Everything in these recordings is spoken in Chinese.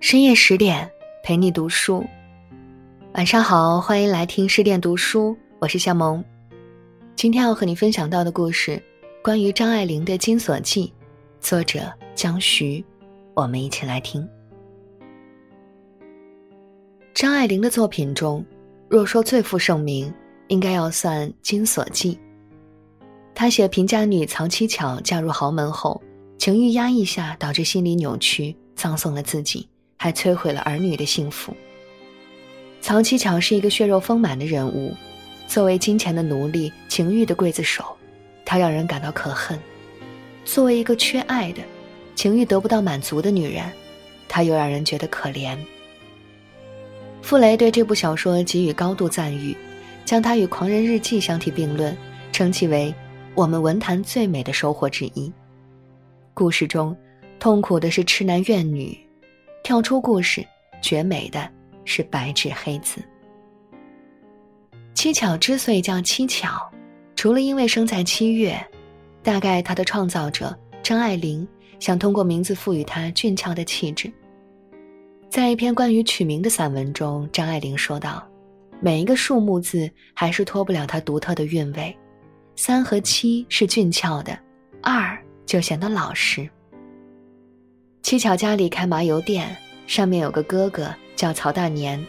深夜十点，陪你读书。晚上好，欢迎来听十点读书，我是夏萌。今天要和你分享到的故事，关于张爱玲的《金锁记》，作者江徐。我们一起来听。张爱玲的作品中，若说最负盛名，应该要算《金锁记》。她写贫家女曹七巧嫁入豪门后，情欲压抑下导致心理扭曲，葬送了自己。还摧毁了儿女的幸福。曹七巧是一个血肉丰满的人物，作为金钱的奴隶、情欲的刽子手，她让人感到可恨；作为一个缺爱的、情欲得不到满足的女人，她又让人觉得可怜。傅雷对这部小说给予高度赞誉，将它与《狂人日记》相提并论，称其为我们文坛最美的收获之一。故事中，痛苦的是痴男怨女。跳出故事，绝美的是白纸黑字。七巧之所以叫七巧，除了因为生在七月，大概它的创造者张爱玲想通过名字赋予它俊俏的气质。在一篇关于取名的散文中，张爱玲说道：“每一个数目字还是脱不了它独特的韵味，三和七是俊俏的，二就显得老实。”七巧家里开麻油店，上面有个哥哥叫曹大年。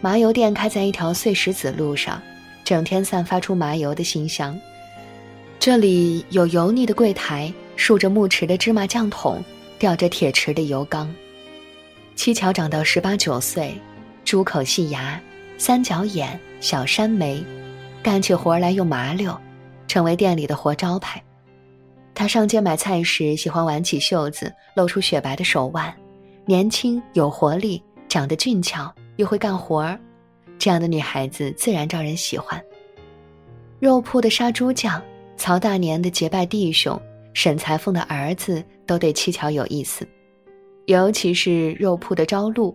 麻油店开在一条碎石子路上，整天散发出麻油的馨香。这里有油腻的柜台，竖着木池的芝麻酱桶，吊着铁池的油缸。七巧长到十八九岁，猪口细牙，三角眼，小山眉，干起活来又麻溜，成为店里的活招牌。他上街买菜时，喜欢挽起袖子，露出雪白的手腕，年轻有活力，长得俊俏，又会干活儿，这样的女孩子自然招人喜欢。肉铺的杀猪匠，曹大年的结拜弟兄，沈裁缝的儿子，都对七巧有意思，尤其是肉铺的朝露，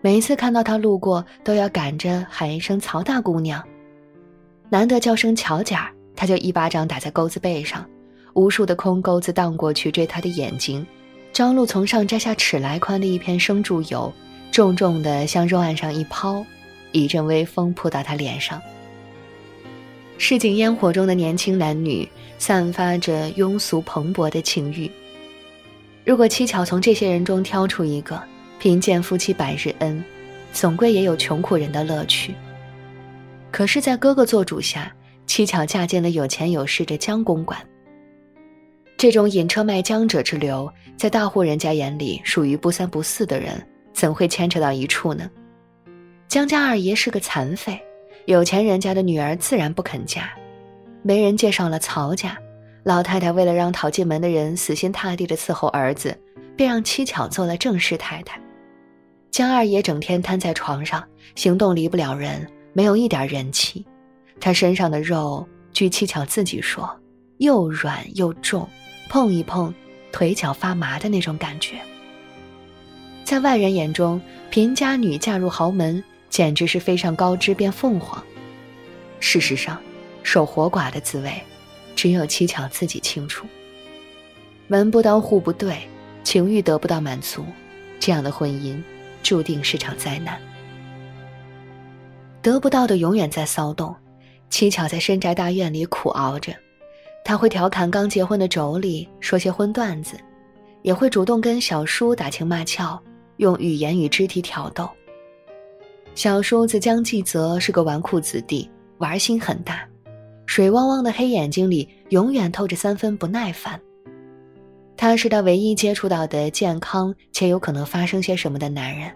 每一次看到他路过，都要赶着喊一声“曹大姑娘”，难得叫声“巧姐儿”，他就一巴掌打在钩子背上。无数的空钩子荡过去追他的眼睛，朝露从上摘下尺来宽的一片生柱油，重重的向肉案上一抛，一阵微风扑到他脸上。市井烟火中的年轻男女散发着庸俗蓬勃的情欲。如果七巧从这些人中挑出一个，贫贱夫妻百日恩，总归也有穷苦人的乐趣。可是，在哥哥做主下，七巧嫁进了有钱有势的江公馆。这种引车卖浆者之流，在大户人家眼里属于不三不四的人，怎会牵扯到一处呢？江家二爷是个残废，有钱人家的女儿自然不肯嫁。媒人介绍了曹家，老太太为了让讨进门的人死心塌地的伺候儿子，便让七巧做了正室太太。江二爷整天瘫在床上，行动离不了人，没有一点人气。他身上的肉，据七巧自己说，又软又重。碰一碰，腿脚发麻的那种感觉。在外人眼中，贫家女嫁入豪门，简直是飞上高枝变凤凰。事实上，守活寡的滋味，只有七巧自己清楚。门不当户不对，情欲得不到满足，这样的婚姻，注定是场灾难。得不到的永远在骚动，七巧在深宅大院里苦熬着。他会调侃刚结婚的妯娌，说些荤段子，也会主动跟小叔打情骂俏，用语言与肢体挑逗。小叔子江继泽是个纨绔子弟，玩心很大，水汪汪的黑眼睛里永远透着三分不耐烦。他是他唯一接触到的健康且有可能发生些什么的男人，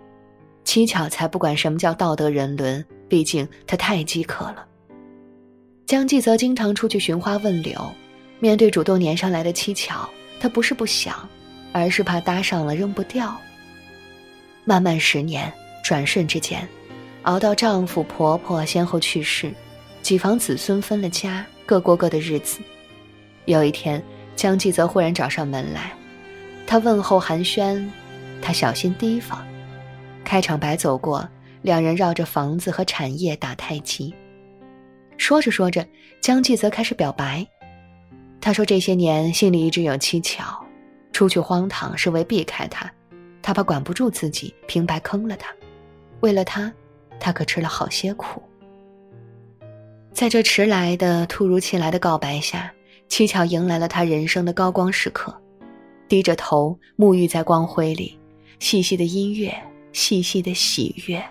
七巧才不管什么叫道德人伦，毕竟他太饥渴了。江继则经常出去寻花问柳，面对主动粘上来的七巧，他不是不想，而是怕搭上了扔不掉。漫漫十年，转瞬之间，熬到丈夫婆婆先后去世，几房子孙分了家，各过各的日子。有一天，江继则忽然找上门来，他问候寒暄，他小心提防。开场白走过，两人绕着房子和产业打太极。说着说着，江继则开始表白。他说：“这些年心里一直有七巧，出去荒唐是为避开他，他怕管不住自己，平白坑了他。为了他，他可吃了好些苦。在这迟来的、突如其来的告白下，七巧迎来了他人生的高光时刻，低着头沐浴在光辉里，细细的音乐，细细的喜悦。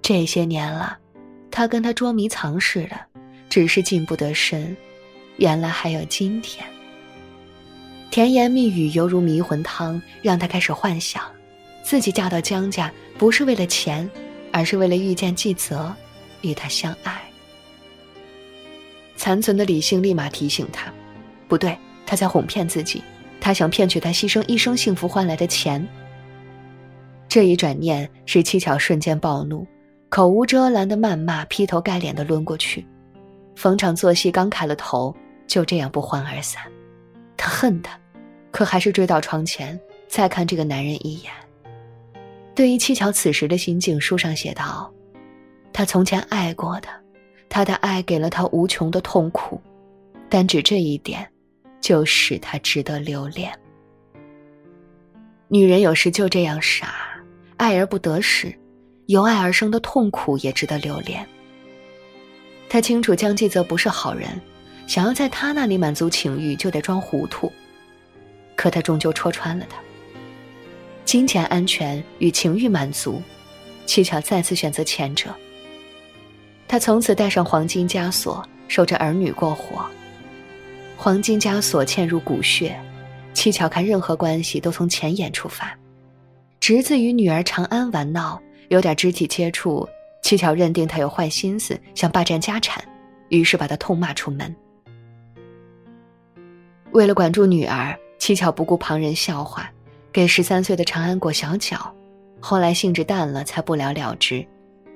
这些年了，他跟他捉迷藏似的，只是进不得身。原来还有今天。甜言蜜语犹如迷魂汤，让他开始幻想，自己嫁到江家不是为了钱，而是为了遇见季泽，与他相爱。残存的理性立马提醒他，不对，他在哄骗自己，他想骗取他牺牲一生幸福换来的钱。这一转念使七巧瞬间暴怒，口无遮拦的谩骂，劈头盖脸的抡过去，逢场作戏，刚开了头，就这样不欢而散。他恨他。可还是追到床前，再看这个男人一眼。对于七巧此时的心境，书上写道：“他从前爱过的，他的爱给了他无穷的痛苦，但只这一点，就使他值得留恋。女人有时就这样傻，爱而不得时，由爱而生的痛苦也值得留恋。他清楚江继泽不是好人，想要在他那里满足情欲，就得装糊涂。”可他终究戳穿了他。金钱安全与情欲满足，七巧再次选择前者。他从此戴上黄金枷锁，守着儿女过活。黄金枷锁嵌入骨血，七巧看任何关系都从前眼出发。侄子与女儿长安玩闹，有点肢体接触，七巧认定他有坏心思，想霸占家产，于是把他痛骂出门。为了管住女儿。七巧不顾旁人笑话，给十三岁的长安裹小脚，后来兴致淡了，才不了了之。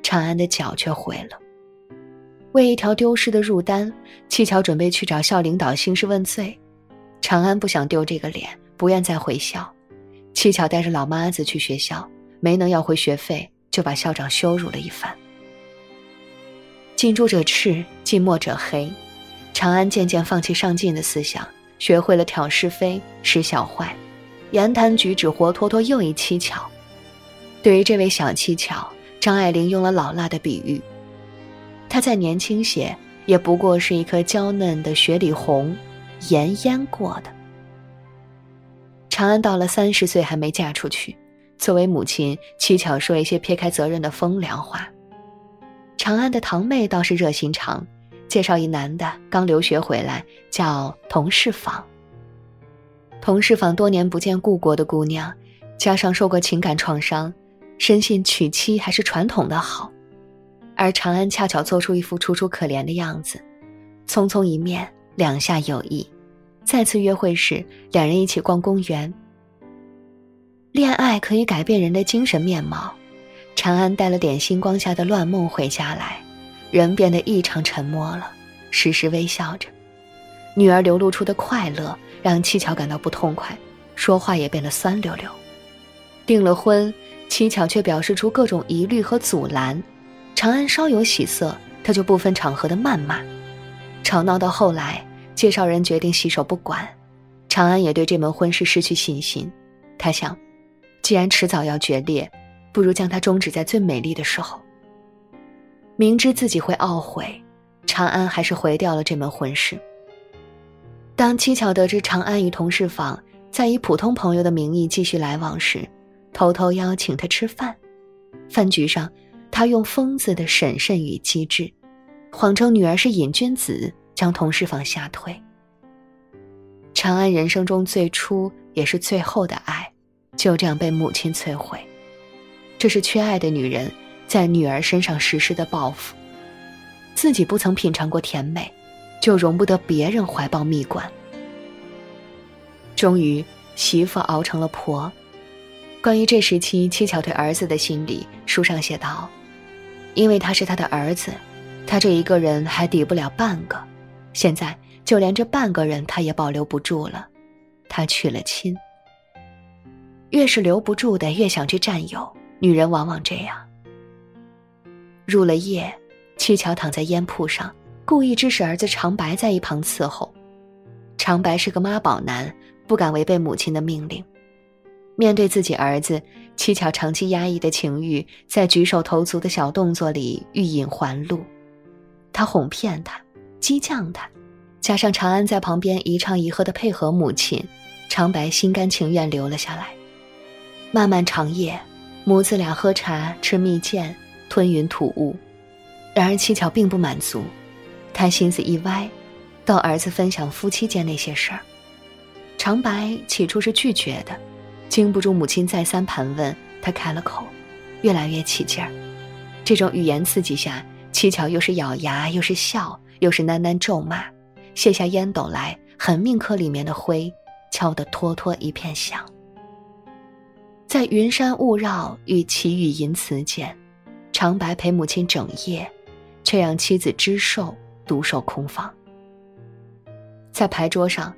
长安的脚却毁了。为一条丢失的入单，七巧准备去找校领导兴师问罪。长安不想丢这个脸，不愿再回校。七巧带着老妈子去学校，没能要回学费，就把校长羞辱了一番。近朱者赤，近墨者黑。长安渐渐放弃上进的思想。学会了挑是非、使小坏，言谈举止活脱脱又一蹊跷。对于这位小蹊跷，张爱玲用了老辣的比喻：她再年轻些，也不过是一颗娇嫩的雪里红，盐腌过的。长安到了三十岁还没嫁出去，作为母亲，七巧说一些撇开责任的风凉话。长安的堂妹倒是热心肠。介绍一男的，刚留学回来，叫童世芳。童世芳多年不见故国的姑娘，加上受过情感创伤，深信娶妻还是传统的好。而长安恰巧做出一副楚楚可怜的样子，匆匆一面，两下有意。再次约会时，两人一起逛公园。恋爱可以改变人的精神面貌。长安带了点星光下的乱梦回家来。人变得异常沉默了，时时微笑着。女儿流露出的快乐让七巧感到不痛快，说话也变得酸溜溜。订了婚，七巧却表示出各种疑虑和阻拦。长安稍有喜色，他就不分场合的谩骂。吵闹到后来，介绍人决定洗手不管。长安也对这门婚事失去信心。他想，既然迟早要决裂，不如将它终止在最美丽的时候。明知自己会懊悔，长安还是毁掉了这门婚事。当七巧得知长安与同事坊在以普通朋友的名义继续来往时，偷偷邀请他吃饭。饭局上，他用疯子的审慎与机智，谎称女儿是瘾君子，将同事坊吓退。长安人生中最初也是最后的爱，就这样被母亲摧毁。这是缺爱的女人。在女儿身上实施的报复，自己不曾品尝过甜美，就容不得别人怀抱蜜罐。终于，媳妇熬成了婆。关于这时期七巧对儿子的心理，书上写道：“因为他是他的儿子，他这一个人还抵不了半个，现在就连这半个人他也保留不住了，他娶了亲。越是留不住的，越想去占有。女人往往这样。”入了夜，七巧躺在烟铺上，故意指使儿子长白在一旁伺候。长白是个妈宝男，不敢违背母亲的命令。面对自己儿子，七巧长期压抑的情欲在举手投足的小动作里欲隐还露。他哄骗他，激将他，加上长安在旁边一唱一和的配合母亲，长白心甘情愿留了下来。漫漫长夜，母子俩喝茶吃蜜饯，吞云吐雾。然而七巧并不满足，他心思一歪，逗儿子分享夫妻间那些事儿。长白起初是拒绝的。经不住母亲再三盘问，他开了口，越来越起劲儿。这种语言刺激下，七巧又是咬牙，又是笑，又是喃喃咒骂，卸下烟斗来，狠命磕里面的灰，敲得托托一片响。在云山雾绕与奇雨吟词间，长白陪母亲整夜，却让妻子知寿独守空房。在牌桌上，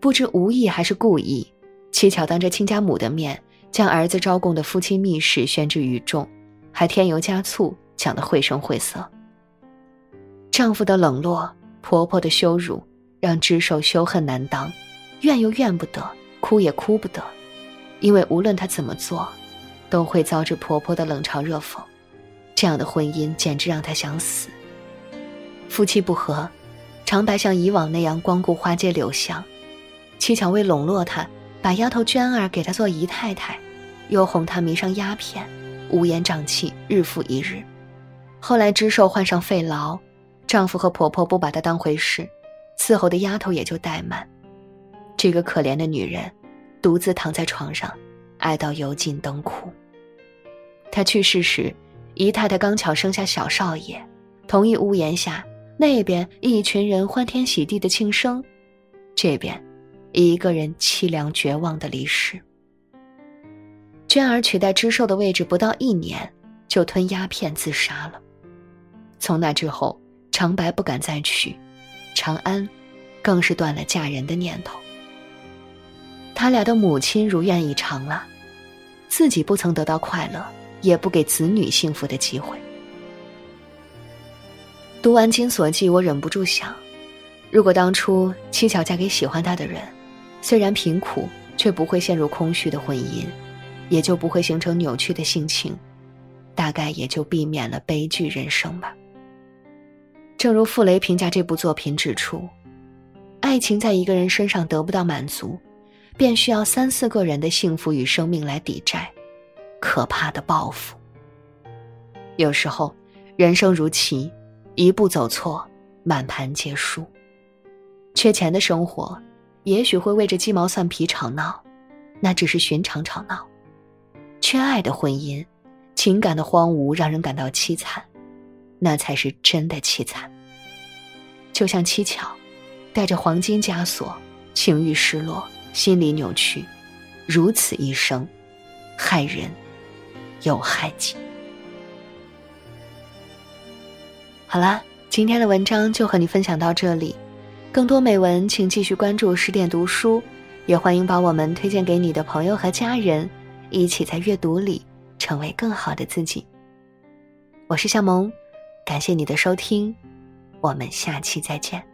不知无意还是故意。七巧当着亲家母的面，将儿子招供的夫妻密事宣之于众，还添油加醋，讲得绘声绘色。丈夫的冷落，婆婆的羞辱，让知寿羞恨难当，怨又怨不得，哭也哭不得，因为无论她怎么做，都会遭致婆婆的冷嘲热讽。这样的婚姻简直让她想死。夫妻不和，长白像以往那样光顾花街柳巷，七巧为笼络他。把丫头娟儿给她做姨太太，又哄她迷上鸦片，乌烟瘴气，日复一日。后来知寿患上肺痨，丈夫和婆婆不把她当回事，伺候的丫头也就怠慢。这个可怜的女人，独自躺在床上，爱到油尽灯枯。他去世时，姨太太刚巧生下小少爷，同一屋檐下，那边一群人欢天喜地的庆生，这边。一个人凄凉绝望的离世。娟儿取代知寿的位置不到一年，就吞鸦片自杀了。从那之后，长白不敢再娶，长安，更是断了嫁人的念头。他俩的母亲如愿以偿了，自己不曾得到快乐，也不给子女幸福的机会。读完《金锁记》，我忍不住想，如果当初七巧嫁给喜欢她的人。虽然贫苦，却不会陷入空虚的婚姻，也就不会形成扭曲的性情，大概也就避免了悲剧人生吧。正如傅雷评价这部作品指出，爱情在一个人身上得不到满足，便需要三四个人的幸福与生命来抵债，可怕的报复。有时候，人生如棋，一步走错，满盘皆输。缺钱的生活。也许会为着鸡毛蒜皮吵闹，那只是寻常吵闹；缺爱的婚姻，情感的荒芜让人感到凄惨，那才是真的凄惨。就像七巧，带着黄金枷锁，情欲失落，心理扭曲，如此一生，害人又害己。好啦，今天的文章就和你分享到这里。更多美文，请继续关注十点读书，也欢迎把我们推荐给你的朋友和家人，一起在阅读里成为更好的自己。我是夏萌，感谢你的收听，我们下期再见。